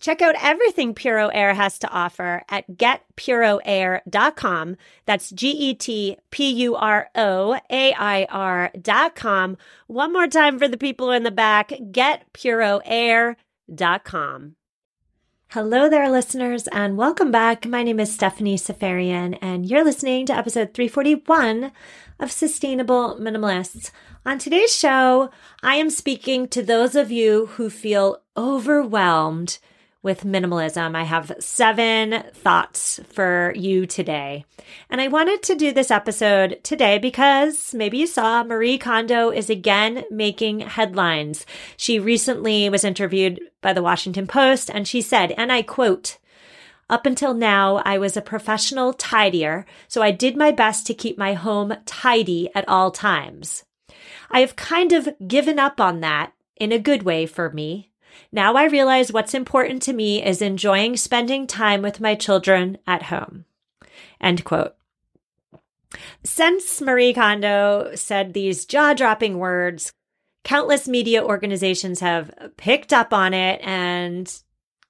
Check out everything Puro Air has to offer at getpuroair.com. That's G E T P U R O A I R.com. One more time for the people in the back getpuroair.com. Hello there, listeners, and welcome back. My name is Stephanie Seferian, and you're listening to episode 341 of Sustainable Minimalists. On today's show, I am speaking to those of you who feel overwhelmed with minimalism. I have seven thoughts for you today. And I wanted to do this episode today because maybe you saw Marie Kondo is again making headlines. She recently was interviewed by the Washington Post and she said, and I quote, up until now, I was a professional tidier, so I did my best to keep my home tidy at all times. I have kind of given up on that in a good way for me. Now I realize what's important to me is enjoying spending time with my children at home. End quote. Since Marie Kondo said these jaw dropping words, countless media organizations have picked up on it and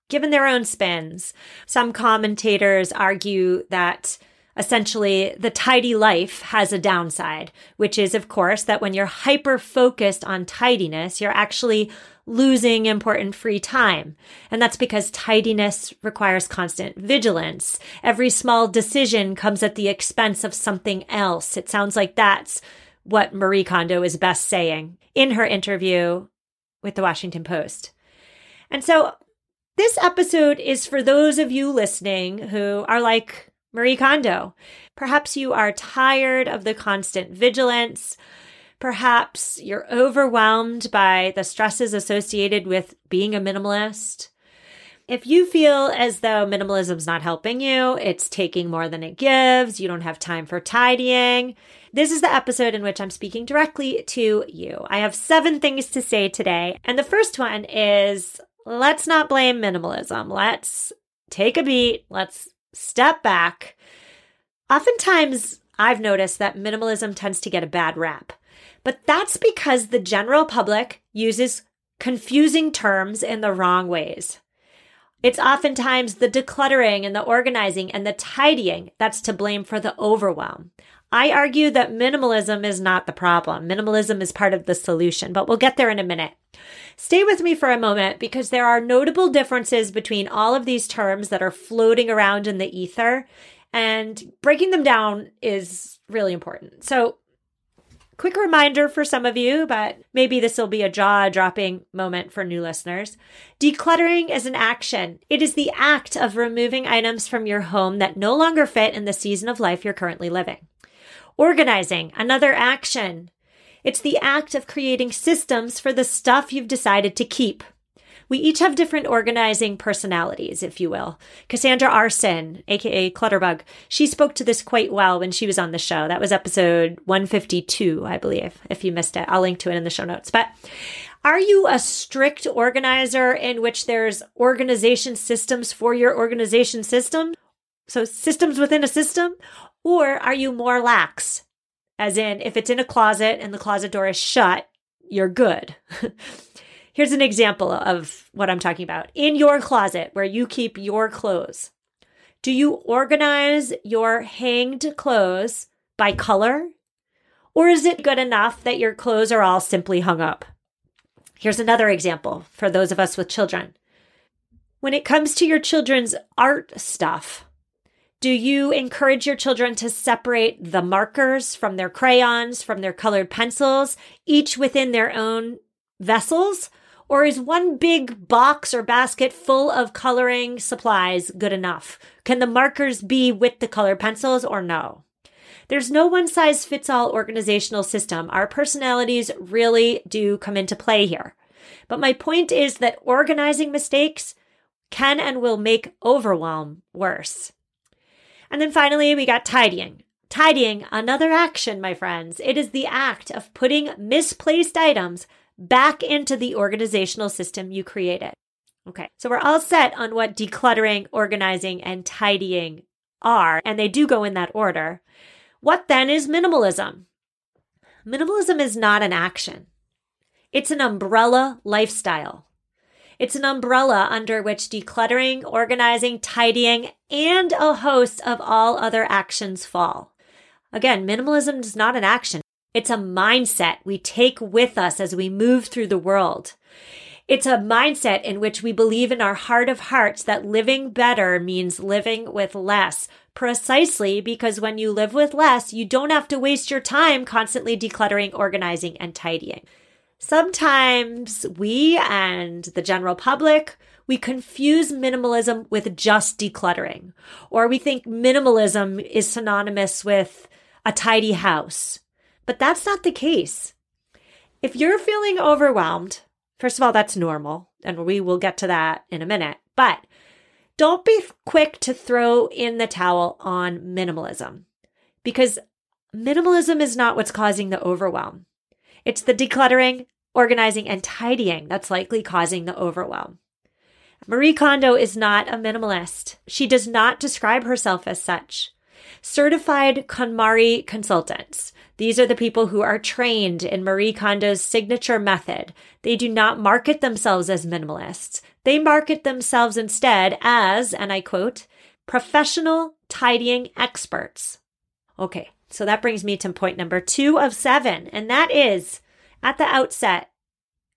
given their own spins. Some commentators argue that essentially the tidy life has a downside, which is, of course, that when you're hyper focused on tidiness, you're actually losing important free time. And that's because tidiness requires constant vigilance. Every small decision comes at the expense of something else. It sounds like that's what Marie Kondo is best saying in her interview with the Washington Post. And so this episode is for those of you listening who are like Marie Kondo. Perhaps you are tired of the constant vigilance, Perhaps you're overwhelmed by the stresses associated with being a minimalist. If you feel as though minimalism's not helping you, it's taking more than it gives, you don't have time for tidying, this is the episode in which I'm speaking directly to you. I have seven things to say today. And the first one is let's not blame minimalism. Let's take a beat. Let's step back. Oftentimes, I've noticed that minimalism tends to get a bad rap. But that's because the general public uses confusing terms in the wrong ways. It's oftentimes the decluttering and the organizing and the tidying that's to blame for the overwhelm. I argue that minimalism is not the problem. Minimalism is part of the solution, but we'll get there in a minute. Stay with me for a moment because there are notable differences between all of these terms that are floating around in the ether, and breaking them down is really important. So, Quick reminder for some of you, but maybe this will be a jaw dropping moment for new listeners. Decluttering is an action. It is the act of removing items from your home that no longer fit in the season of life you're currently living. Organizing, another action. It's the act of creating systems for the stuff you've decided to keep. We each have different organizing personalities, if you will. Cassandra Aarssen, aka Clutterbug, she spoke to this quite well when she was on the show. That was episode 152, I believe. If you missed it, I'll link to it in the show notes. But are you a strict organizer in which there's organization systems for your organization system? So systems within a system? Or are you more lax? As in, if it's in a closet and the closet door is shut, you're good. Here's an example of what I'm talking about. In your closet where you keep your clothes, do you organize your hanged clothes by color? Or is it good enough that your clothes are all simply hung up? Here's another example for those of us with children. When it comes to your children's art stuff, do you encourage your children to separate the markers from their crayons, from their colored pencils, each within their own vessels? Or is one big box or basket full of coloring supplies good enough? Can the markers be with the colored pencils or no? There's no one size fits all organizational system. Our personalities really do come into play here. But my point is that organizing mistakes can and will make overwhelm worse. And then finally, we got tidying. Tidying, another action, my friends. It is the act of putting misplaced items back into the organizational system you created. Okay, so we're all set on what decluttering, organizing, and tidying are, and they do go in that order. What then is minimalism? Minimalism is not an action. It's an umbrella lifestyle. It's an umbrella under which decluttering, organizing, tidying, and a host of all other actions fall. Again, minimalism is not an action. It's a mindset we take with us as we move through the world. It's a mindset in which we believe in our heart of hearts that living better means living with less, precisely because when you live with less, you don't have to waste your time constantly decluttering, organizing, and tidying. Sometimes we and the general public, we confuse minimalism with just decluttering, or we think minimalism is synonymous with a tidy house. But that's not the case. If you're feeling overwhelmed, first of all, that's normal, and we will get to that in a minute. But don't be quick to throw in the towel on minimalism because minimalism is not what's causing the overwhelm. It's the decluttering, organizing, and tidying that's likely causing the overwhelm. Marie Kondo is not a minimalist. She does not describe herself as such. Certified KonMari consultants. These are the people who are trained in Marie Kondo's signature method. They do not market themselves as minimalists. They market themselves instead as, and I quote, professional tidying experts. Okay, so that brings me to point number two of seven, and that is at the outset,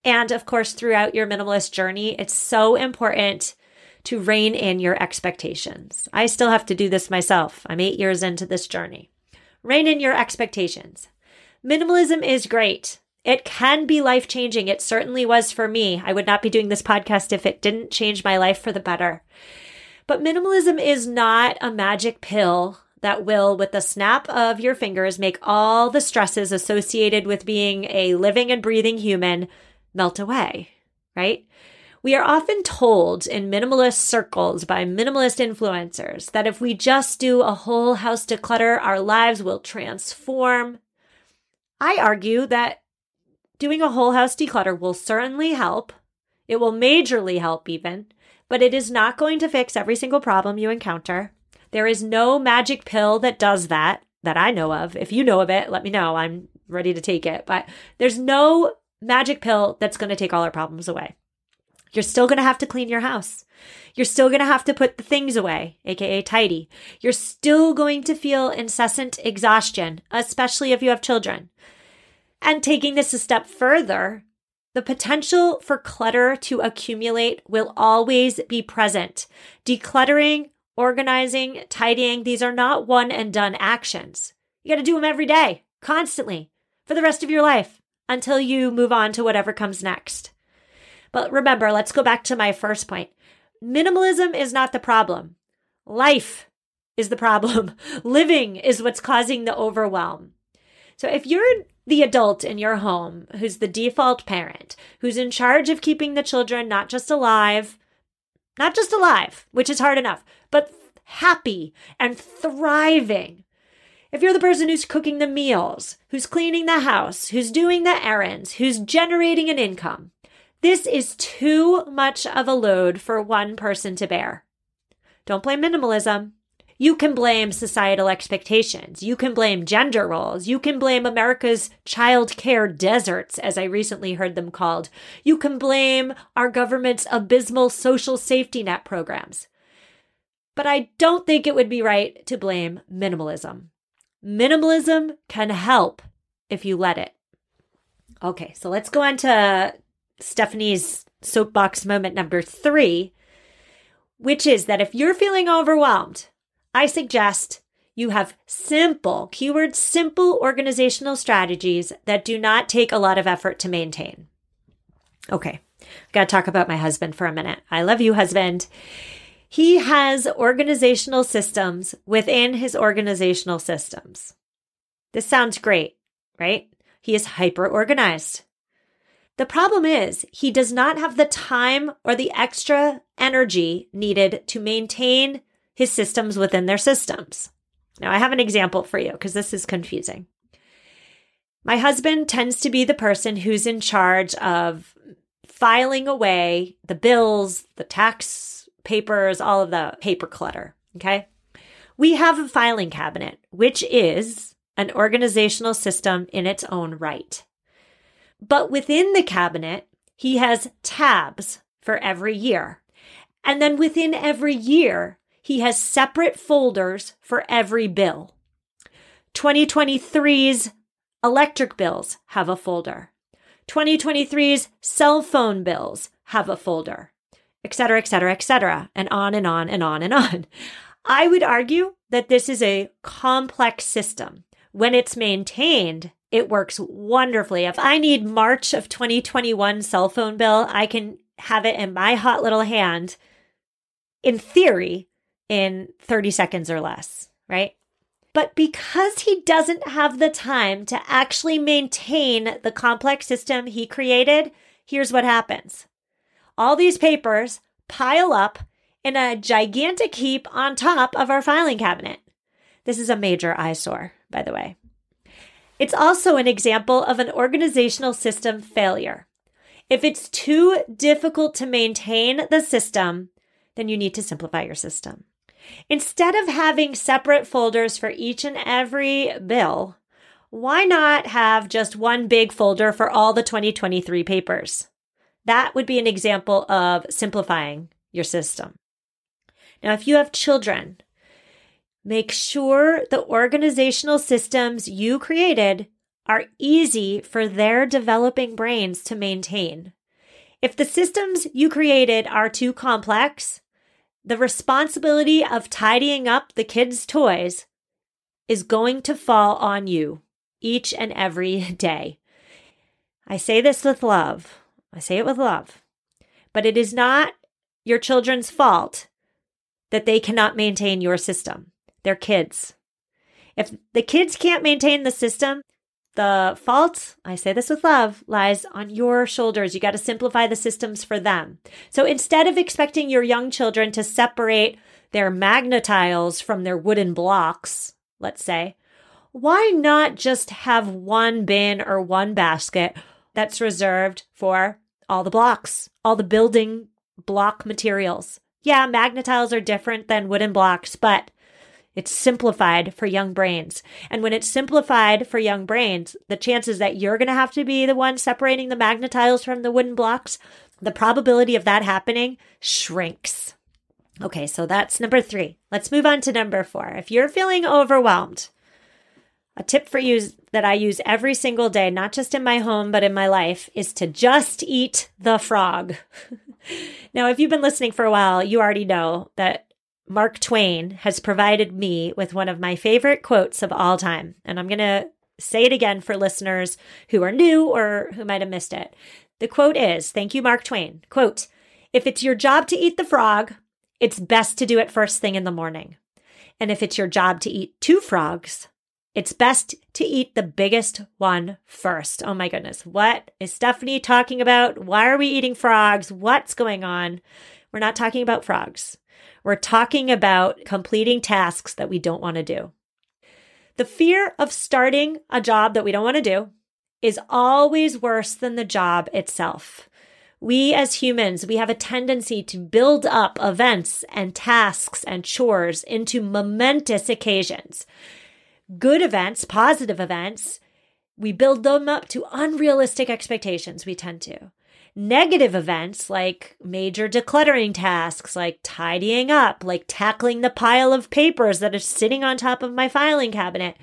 and of course, throughout your minimalist journey, it's so important to rein in your expectations. I still have to do this myself. I'm eight years into this journey. Rein in your expectations. Minimalism is great. It can be life changing. It certainly was for me. I would not be doing this podcast if it didn't change my life for the better. But minimalism is not a magic pill that will, with the snap of your fingers, make all the stresses associated with being a living and breathing human melt away, right? We are often told in minimalist circles by minimalist influencers that if we just do a whole house declutter, our lives will transform. I argue that doing a whole house declutter will certainly help. It will majorly help, even, but it is not going to fix every single problem you encounter. There is no magic pill that does that, that I know of. If you know of it, let me know. I'm ready to take it. But there's no magic pill that's going to take all our problems away. You're still going to have to clean your house. You're still going to have to put the things away, aka tidy. You're still going to feel incessant exhaustion, especially if you have children. And taking this a step further, the potential for clutter to accumulate will always be present. Decluttering organizing, tidying, these are not one and done actions. You got to do them every day, constantly, for the rest of your life until you move on to whatever comes next. But remember, let's go back to my first point. Minimalism is not the problem. Life is the problem. Living is what's causing the overwhelm. So if you're the adult in your home who's the default parent, who's in charge of keeping the children not just alive, not just alive, which is hard enough, but happy and thriving. If you're the person who's cooking the meals, who's cleaning the house, who's doing the errands, who's generating an income, this is too much of a load for one person to bear. Don't blame minimalism. You can blame societal expectations. You can blame gender roles. You can blame America's child care deserts, as I recently heard them called. You can blame our government's abysmal social safety net programs. But I don't think it would be right to blame minimalism. Minimalism can help if you let it. Okay, so let's go on to Stephanie's soapbox moment number three, which is that if you're feeling overwhelmed, I suggest you have simple, keyword simple organizational strategies that do not take a lot of effort to maintain. Okay. Got to talk about my husband for a minute. I love you, husband. He has organizational systems within his organizational systems. This sounds great, right? He is hyper organized. The problem is, he does not have the time or the extra energy needed to maintain his systems within their systems. Now, I have an example for you because this is confusing. My husband tends to be the person who's in charge of filing away the bills, the tax papers, all of the paper clutter. Okay. We have a filing cabinet, which is an organizational system in its own right. But within the cabinet, he has tabs for every year. And then within every year, he has separate folders for every bill. 2023's electric bills have a folder. 2023's cell phone bills have a folder, et cetera, et cetera, et cetera, and on and on and on and on. I would argue that this is a complex system. When it's maintained, it works wonderfully. If I need March of 2021 cell phone bill, I can have it in my hot little hand, in theory, in 30 seconds or less, right? But because he doesn't have the time to actually maintain the complex system he created, here's what happens all these papers pile up in a gigantic heap on top of our filing cabinet. This is a major eyesore, by the way. It's also an example of an organizational system failure. If it's too difficult to maintain the system, then you need to simplify your system. Instead of having separate folders for each and every bill, why not have just one big folder for all the 2023 papers? That would be an example of simplifying your system. Now, if you have children, make sure the organizational systems you created are easy for their developing brains to maintain. If the systems you created are too complex, the responsibility of tidying up the kids' toys is going to fall on you each and every day. I say this with love. I say it with love. But it is not your children's fault that they cannot maintain your system. They're kids. If the kids can't maintain the system, the fault, I say this with love, lies on your shoulders. You got to simplify the systems for them. So instead of expecting your young children to separate their Magna-Tiles from their wooden blocks, let's say, why not just have one bin or one basket that's reserved for all the blocks, all the building block materials? Yeah, Magna-Tiles are different than wooden blocks, but it's simplified for young brains. And when it's simplified for young brains, the chances that you're going to have to be the one separating the Magna-Tiles from the wooden blocks, the probability of that happening shrinks. Okay, so that's number three. Let's move on to number four. If you're feeling overwhelmed, a tip for you that I use every single day, not just in my home, but in my life, is to just eat the frog. now, if you've been listening for a while, you already know that Mark Twain has provided me with one of my favorite quotes of all time. And I'm going to say it again for listeners who are new or who might have missed it. The quote is Thank you, Mark Twain. Quote If it's your job to eat the frog, it's best to do it first thing in the morning. And if it's your job to eat two frogs, it's best to eat the biggest one first. Oh my goodness. What is Stephanie talking about? Why are we eating frogs? What's going on? We're not talking about frogs. We're talking about completing tasks that we don't want to do. The fear of starting a job that we don't want to do is always worse than the job itself. We as humans, we have a tendency to build up events and tasks and chores into momentous occasions. Good events, positive events, we build them up to unrealistic expectations, we tend to negative events like major decluttering tasks, like tidying up, like tackling the pile of papers that are sitting on top of my filing cabinet.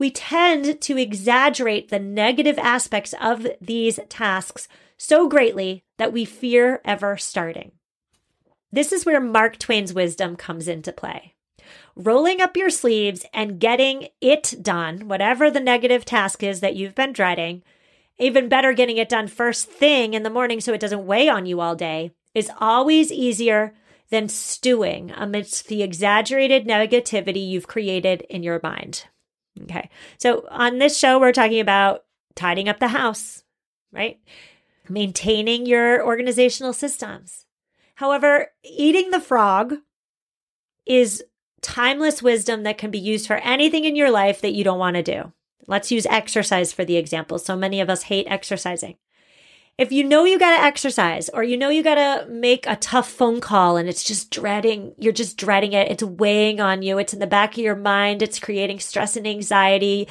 We tend to exaggerate the negative aspects of these tasks so greatly that we fear ever starting. This is where Mark Twain's wisdom comes into play. Rolling up your sleeves and getting it done, whatever the negative task is that you've been dreading, even better, getting it done first thing in the morning so it doesn't weigh on you all day is always easier than stewing amidst the exaggerated negativity you've created in your mind. Okay. So on this show, we're talking about tidying up the house, right? Maintaining your organizational systems. However, eating the frog is timeless wisdom that can be used for anything in your life that you don't want to do. Let's use exercise for the example. So many of us hate exercising. If you know you got to exercise or you know you got to make a tough phone call and it's just dreading, you're just dreading it. It's weighing on you. It's in the back of your mind. It's creating stress and anxiety.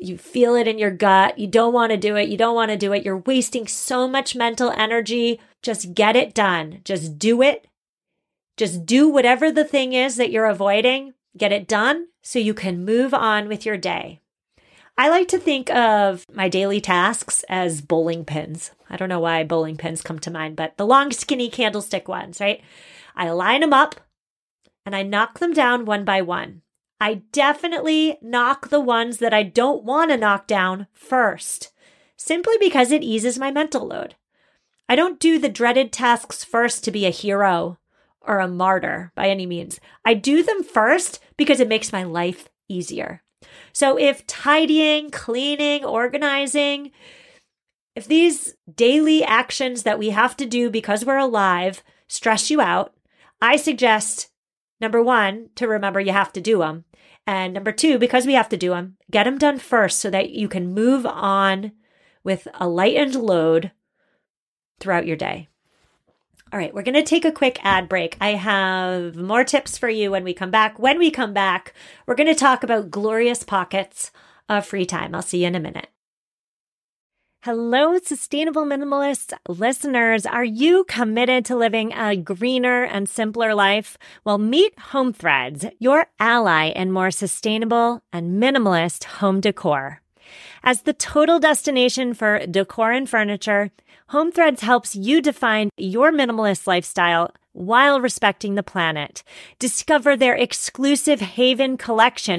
You feel it in your gut. You don't want to do it. You don't want to do it. You're wasting so much mental energy. Just get it done. Just do it. Just do whatever the thing is that you're avoiding. Get it done so you can move on with your day. I like to think of my daily tasks as bowling pins. I don't know why bowling pins come to mind, but the long, skinny candlestick ones, right? I line them up and I knock them down one by one. I definitely knock the ones that I don't want to knock down first, simply because it eases my mental load. I don't do the dreaded tasks first to be a hero or a martyr by any means. I do them first because it makes my life easier. So if tidying, cleaning, organizing, if these daily actions that we have to do because we're alive stress you out, I suggest number one, to remember you have to do them. And number two, because we have to do them, get them done first so that you can move on with a lightened load throughout your day. All right, we're going to take a quick ad break. I have more tips for you when we come back. When we come back, we're going to talk about glorious pockets of free time. I'll see you in a minute. Hello, sustainable minimalist listeners. Are you committed to living a greener and simpler life? Well, meet Home Threads, your ally in more sustainable and minimalist home decor. As the total destination for decor and furniture, Home Threads helps you define your minimalist lifestyle while respecting the planet. Discover their exclusive Haven collection.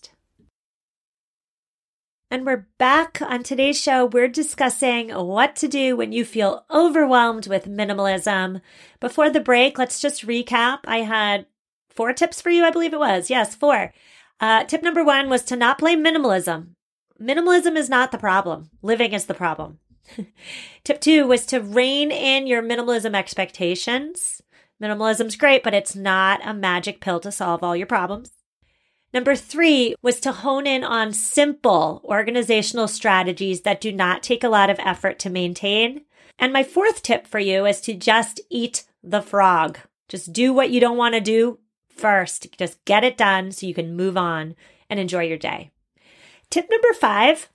And we're back on today's show. We're discussing what to do when you feel overwhelmed with minimalism. Before the break, let's just recap. I had four tips for you, I believe it was. Yes, four. Uh, tip number one was to not blame minimalism. Minimalism is not the problem, living is the problem. tip two was to rein in your minimalism expectations. Minimalism's great, but it's not a magic pill to solve all your problems. Number three was to hone in on simple organizational strategies that do not take a lot of effort to maintain. And my fourth tip for you is to just eat the frog. Just do what you don't want to do first. Just get it done so you can move on and enjoy your day. Tip number five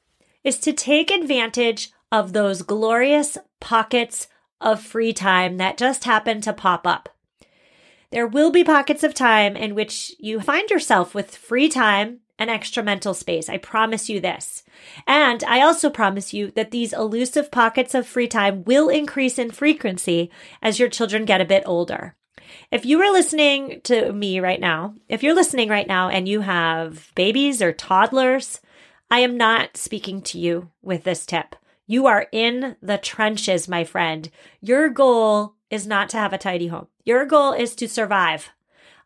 is to take advantage of those glorious pockets of free time that just happen to pop up. There will be pockets of time in which you find yourself with free time and extra mental space. I promise you this. And I also promise you that these elusive pockets of free time will increase in frequency as your children get a bit older. If you are listening to me right now, if you're listening right now and you have babies or toddlers, I am not speaking to you with this tip. You are in the trenches, my friend. Your goal is not to have a tidy home. Your goal is to survive.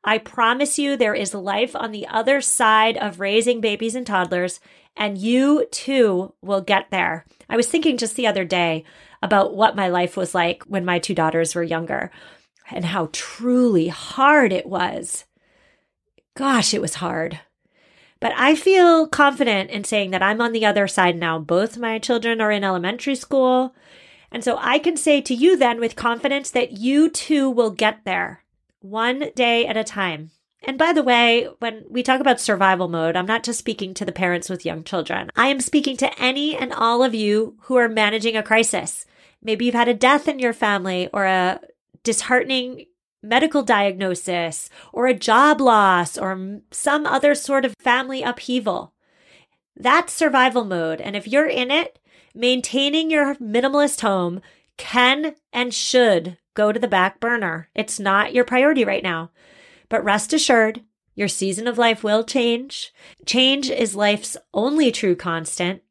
I promise you there is life on the other side of raising babies and toddlers, and you too will get there. I was thinking just the other day about what my life was like when my two daughters were younger and how truly hard it was. Gosh, it was hard. But I feel confident in saying that I'm on the other side now. Both my children are in elementary school. And so I can say to you then with confidence that you too will get there one day at a time. And by the way, when we talk about survival mode, I'm not just speaking to the parents with young children. I am speaking to any and all of you who are managing a crisis. Maybe you've had a death in your family or a disheartening medical diagnosis or a job loss or some other sort of family upheaval. That's survival mode. And if you're in it, maintaining your minimalist home can and should go to the back burner. It's not your priority right now. But rest assured, your season of life will change. Change is life's only true constant.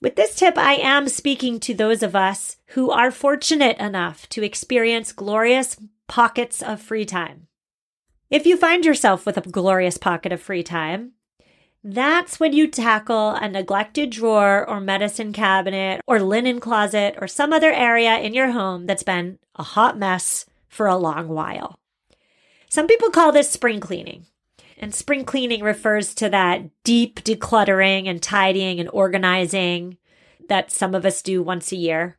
With this tip, I am speaking to those of us who are fortunate enough to experience glorious pockets of free time. If you find yourself with a glorious pocket of free time, that's when you tackle a neglected drawer or medicine cabinet or linen closet or some other area in your home that's been a hot mess for a long while. Some people call this spring cleaning. And spring cleaning refers to that deep decluttering and tidying and organizing that some of us do once a year.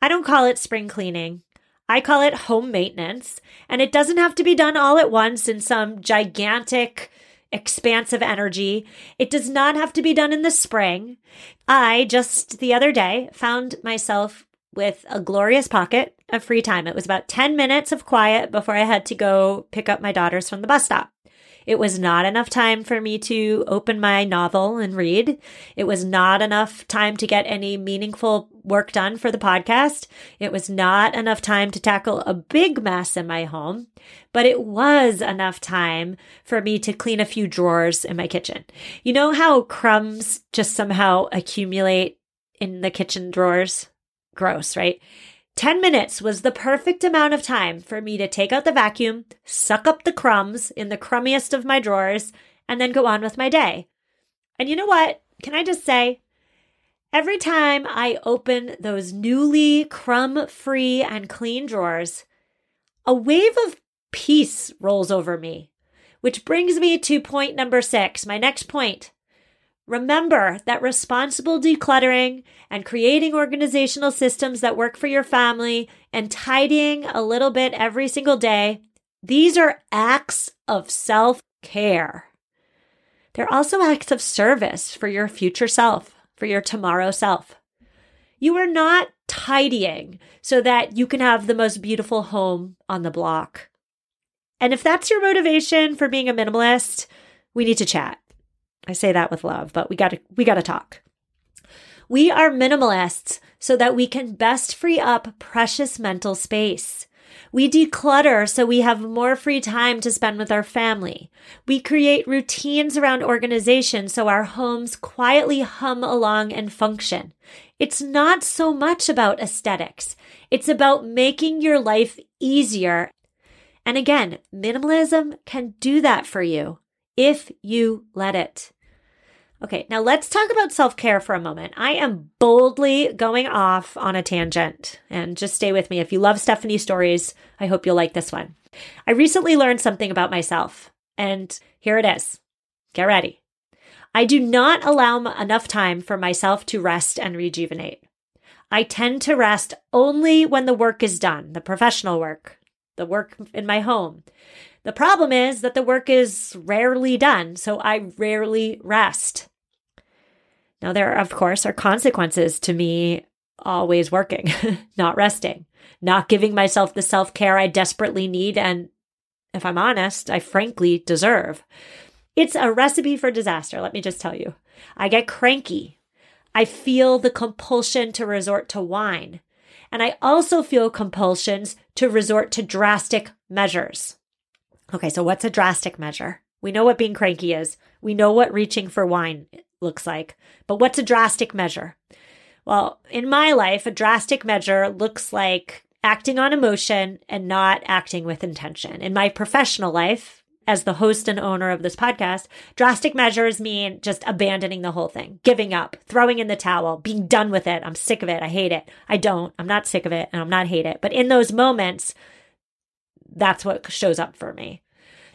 I don't call it spring cleaning. I call it home maintenance. And it doesn't have to be done all at once in some gigantic expansive energy. It does not have to be done in the spring. I just the other day found myself with a glorious pocket of free time. It was about 10 minutes of quiet before I had to go pick up my daughters from the bus stop. It was not enough time for me to open my novel and read. It was not enough time to get any meaningful work done for the podcast. It was not enough time to tackle a big mess in my home, but it was enough time for me to clean a few drawers in my kitchen. You know how crumbs just somehow accumulate in the kitchen drawers? Gross, right? 10 minutes was the perfect amount of time for me to take out the vacuum, suck up the crumbs in the crummiest of my drawers, and then go on with my day. And you know what? Can I just say, every time I open those newly crumb free and clean drawers, a wave of peace rolls over me. Which brings me to point number six, my next point. Remember that responsible decluttering and creating organizational systems that work for your family and tidying a little bit every single day, these are acts of self care. They're also acts of service for your future self, for your tomorrow self. You are not tidying so that you can have the most beautiful home on the block. And if that's your motivation for being a minimalist, we need to chat. I say that with love, but we got to we got to talk. We are minimalists so that we can best free up precious mental space. We declutter so we have more free time to spend with our family. We create routines around organization so our homes quietly hum along and function. It's not so much about aesthetics. It's about making your life easier. And again, minimalism can do that for you if you let it. Okay, now let's talk about self care for a moment. I am boldly going off on a tangent, and just stay with me. If you love Stephanie stories, I hope you'll like this one. I recently learned something about myself, and here it is. Get ready. I do not allow enough time for myself to rest and rejuvenate. I tend to rest only when the work is done, the professional work, the work in my home. The problem is that the work is rarely done, so I rarely rest. Now, there, of course, are consequences to me always working, not resting, not giving myself the self care I desperately need and if I'm honest, I frankly deserve. It's a recipe for disaster, let me just tell you. I get cranky. I feel the compulsion to resort to wine. And I also feel compulsions to resort to drastic measures. Okay, so what's a drastic measure? We know what being cranky is. We know what reaching for wine looks like. But what's a drastic measure? Well, in my life, a drastic measure looks like acting on emotion and not acting with intention. In my professional life, as the host and owner of this podcast, drastic measures mean just abandoning the whole thing, giving up, throwing in the towel, being done with it. I'm sick of it. I hate it. I don't. I'm not sick of it and I'm not hate it. But in those moments, that's what shows up for me.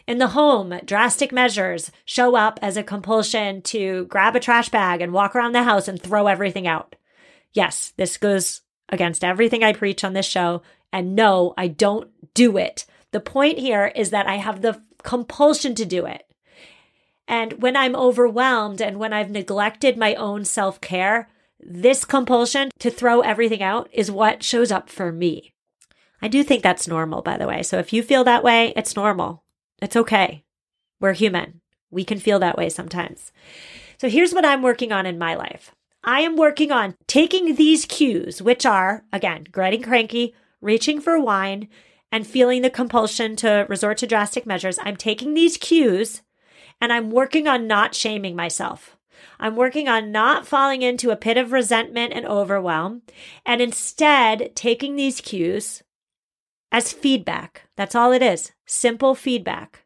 In the home, drastic measures show up as a compulsion to grab a trash bag and walk around the house and throw everything out. Yes, this goes against everything I preach on this show. And no, I don't do it. The point here is that I have the compulsion to do it. And when I'm overwhelmed and when I've neglected my own self care, this compulsion to throw everything out is what shows up for me. I do think that's normal, by the way. So if you feel that way, it's normal. It's okay. We're human. We can feel that way sometimes. So here's what I'm working on in my life. I am working on taking these cues, which are, again, getting cranky, reaching for wine, and feeling the compulsion to resort to drastic measures. I'm taking these cues and I'm working on not shaming myself. I'm working on not falling into a pit of resentment and overwhelm, and instead taking these cues as feedback. That's all it is simple feedback.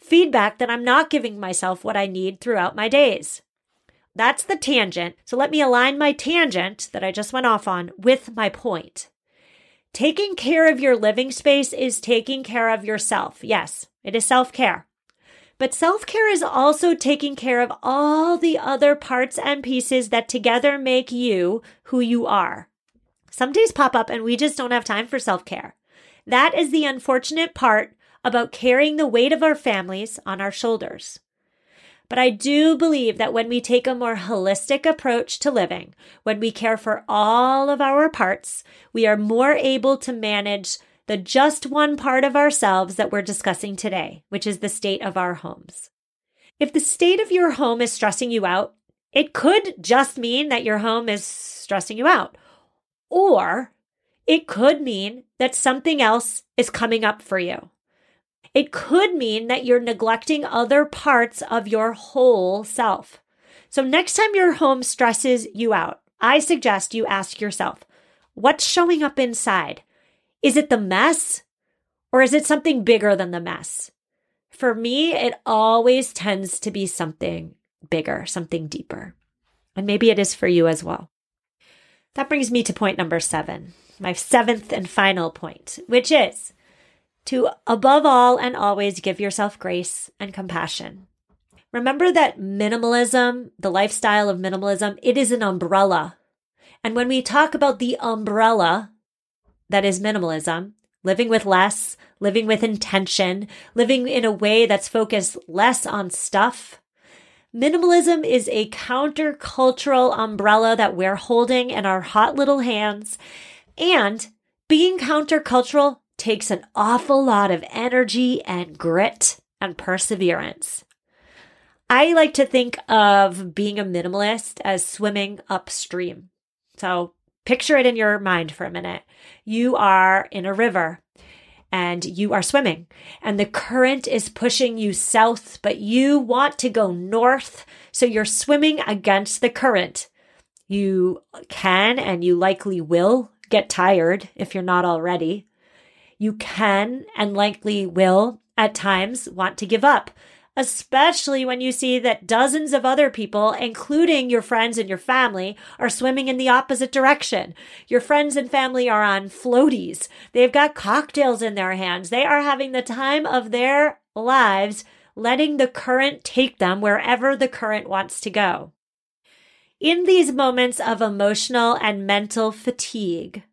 Feedback that I'm not giving myself what I need throughout my days. That's the tangent. So let me align my tangent that I just went off on with my point. Taking care of your living space is taking care of yourself. Yes, it is self care. But self care is also taking care of all the other parts and pieces that together make you who you are. Some days pop up and we just don't have time for self care. That is the unfortunate part about carrying the weight of our families on our shoulders. But I do believe that when we take a more holistic approach to living, when we care for all of our parts, we are more able to manage the just one part of ourselves that we're discussing today, which is the state of our homes. If the state of your home is stressing you out, it could just mean that your home is stressing you out. Or it could mean that something else is coming up for you. It could mean that you're neglecting other parts of your whole self. So, next time your home stresses you out, I suggest you ask yourself, what's showing up inside? Is it the mess or is it something bigger than the mess? For me, it always tends to be something bigger, something deeper. And maybe it is for you as well. That brings me to point number seven, my seventh and final point, which is to above all and always give yourself grace and compassion. Remember that minimalism, the lifestyle of minimalism, it is an umbrella. And when we talk about the umbrella that is minimalism, living with less, living with intention, living in a way that's focused less on stuff, minimalism is a countercultural umbrella that we're holding in our hot little hands. And being countercultural takes an awful lot of energy and grit and perseverance. I like to think of being a minimalist as swimming upstream. So picture it in your mind for a minute. You are in a river and you are swimming and the current is pushing you south, but you want to go north. So you're swimming against the current. You can and you likely will get tired if you're not already you can and likely will at times want to give up, especially when you see that dozens of other people, including your friends and your family, are swimming in the opposite direction. Your friends and family are on floaties. They've got cocktails in their hands. They are having the time of their lives, letting the current take them wherever the current wants to go. In these moments of emotional and mental fatigue,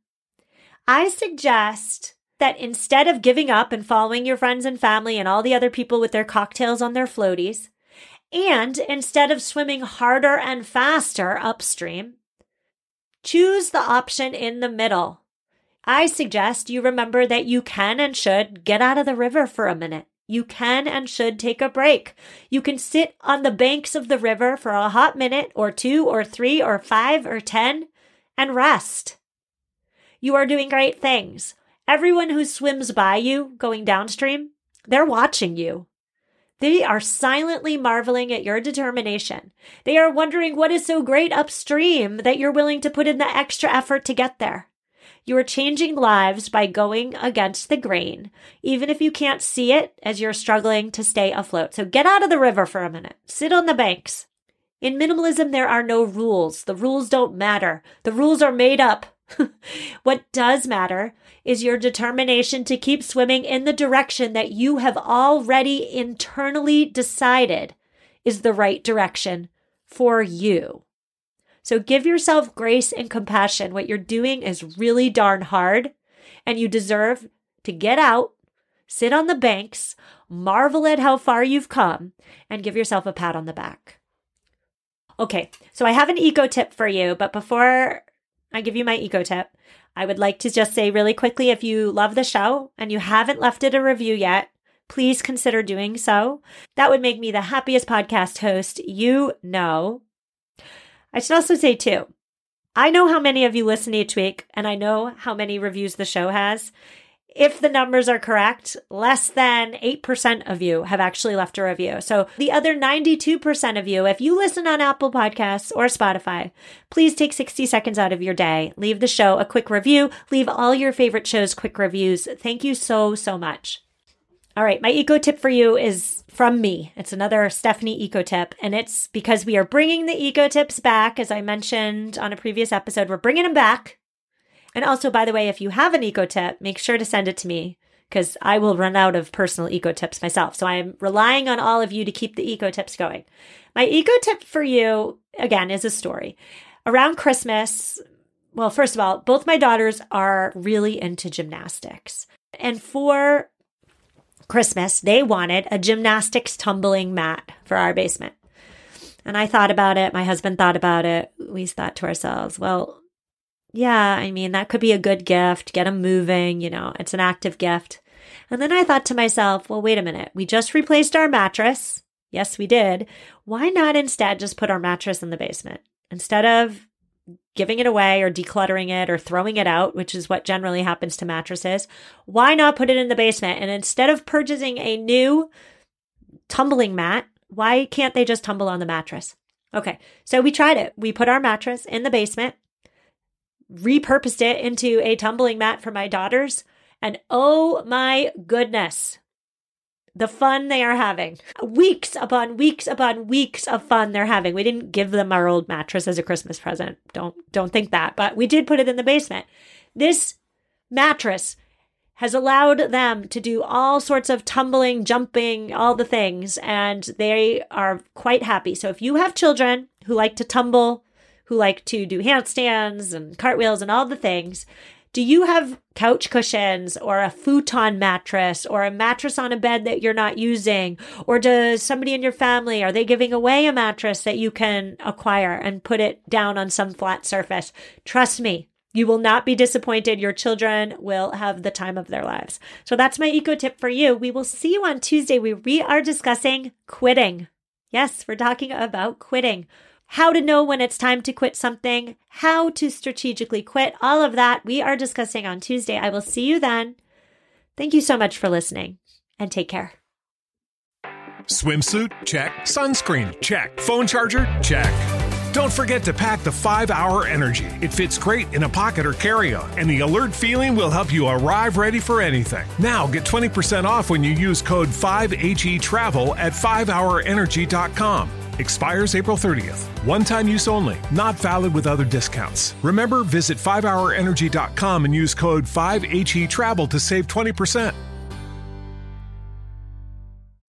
I suggest that instead of giving up and following your friends and family and all the other people with their cocktails on their floaties, and instead of swimming harder and faster upstream, choose the option in the middle. I suggest you remember that you can and should get out of the river for a minute. You can and should take a break. You can sit on the banks of the river for a hot minute or two or three or five or 10 and rest. You are doing great things. Everyone who swims by you going downstream, they're watching you. They are silently marveling at your determination. They are wondering what is so great upstream that you're willing to put in the extra effort to get there. You are changing lives by going against the grain, even if you can't see it as you're struggling to stay afloat. So get out of the river for a minute. Sit on the banks. In minimalism, there are no rules. The rules don't matter. The rules are made up. what does matter is your determination to keep swimming in the direction that you have already internally decided is the right direction for you. So give yourself grace and compassion. What you're doing is really darn hard, and you deserve to get out, sit on the banks, marvel at how far you've come, and give yourself a pat on the back. Okay, so I have an eco tip for you, but before I give you my eco tip, I would like to just say really quickly if you love the show and you haven't left it a review yet, please consider doing so. That would make me the happiest podcast host you know. I should also say, too, I know how many of you listen each week, and I know how many reviews the show has. If the numbers are correct, less than 8% of you have actually left a review. So the other 92% of you, if you listen on Apple Podcasts or Spotify, please take 60 seconds out of your day, leave the show a quick review, leave all your favorite shows quick reviews. Thank you so, so much. All right, my eco tip for you is from me. It's another Stephanie eco tip, and it's because we are bringing the eco tips back. As I mentioned on a previous episode, we're bringing them back. And also, by the way, if you have an eco tip, make sure to send it to me because I will run out of personal eco tips myself. So I'm relying on all of you to keep the eco tips going. My eco tip for you, again, is a story. Around Christmas, well, first of all, both my daughters are really into gymnastics. And for Christmas, they wanted a gymnastics tumbling mat for our basement. And I thought about it. My husband thought about it. We thought to ourselves, well, yeah, I mean, that could be a good gift. Get them moving. You know, it's an active gift. And then I thought to myself, well, wait a minute. We just replaced our mattress. Yes, we did. Why not instead just put our mattress in the basement? Instead of giving it away or decluttering it or throwing it out, which is what generally happens to mattresses, why not put it in the basement? And instead of purchasing a new tumbling mat, why can't they just tumble on the mattress? Okay, so we tried it. We put our mattress in the basement, repurposed it into a tumbling mat for my daughters, and oh my goodness, the fun they are having. Weeks upon weeks upon weeks of fun they're having. We didn't give them our old mattress as a Christmas present. Don't don't think that, but we did put it in the basement. This mattress has allowed them to do all sorts of tumbling, jumping, all the things, and they are quite happy. So if you have children who like to tumble, who like to do handstands and cartwheels and all the things, do you have couch cushions or a futon mattress or a mattress on a bed that you're not using? Or does somebody in your family, are they giving away a mattress that you can acquire and put it down on some flat surface? Trust me, you will not be disappointed. Your children will have the time of their lives. So that's my eco tip for you. We will see you on Tuesday. We, we are discussing quitting. Yes, we're talking about quitting how to know when it's time to quit something, how to strategically quit, all of that we are discussing on Tuesday. I will see you then. Thank you so much for listening and take care. Swimsuit? Check. Sunscreen? Check. Phone charger? Check. Don't forget to pack the 5 Hour Energy. It fits great in a pocket or carry on, and the alert feeling will help you arrive ready for anything. Now get 20% off when you use code 5HE Travel at 5hourenergy.com. Expires April 30th. One time use only, not valid with other discounts. Remember, visit 5hourenergy.com and use code 5HE Travel to save 20%.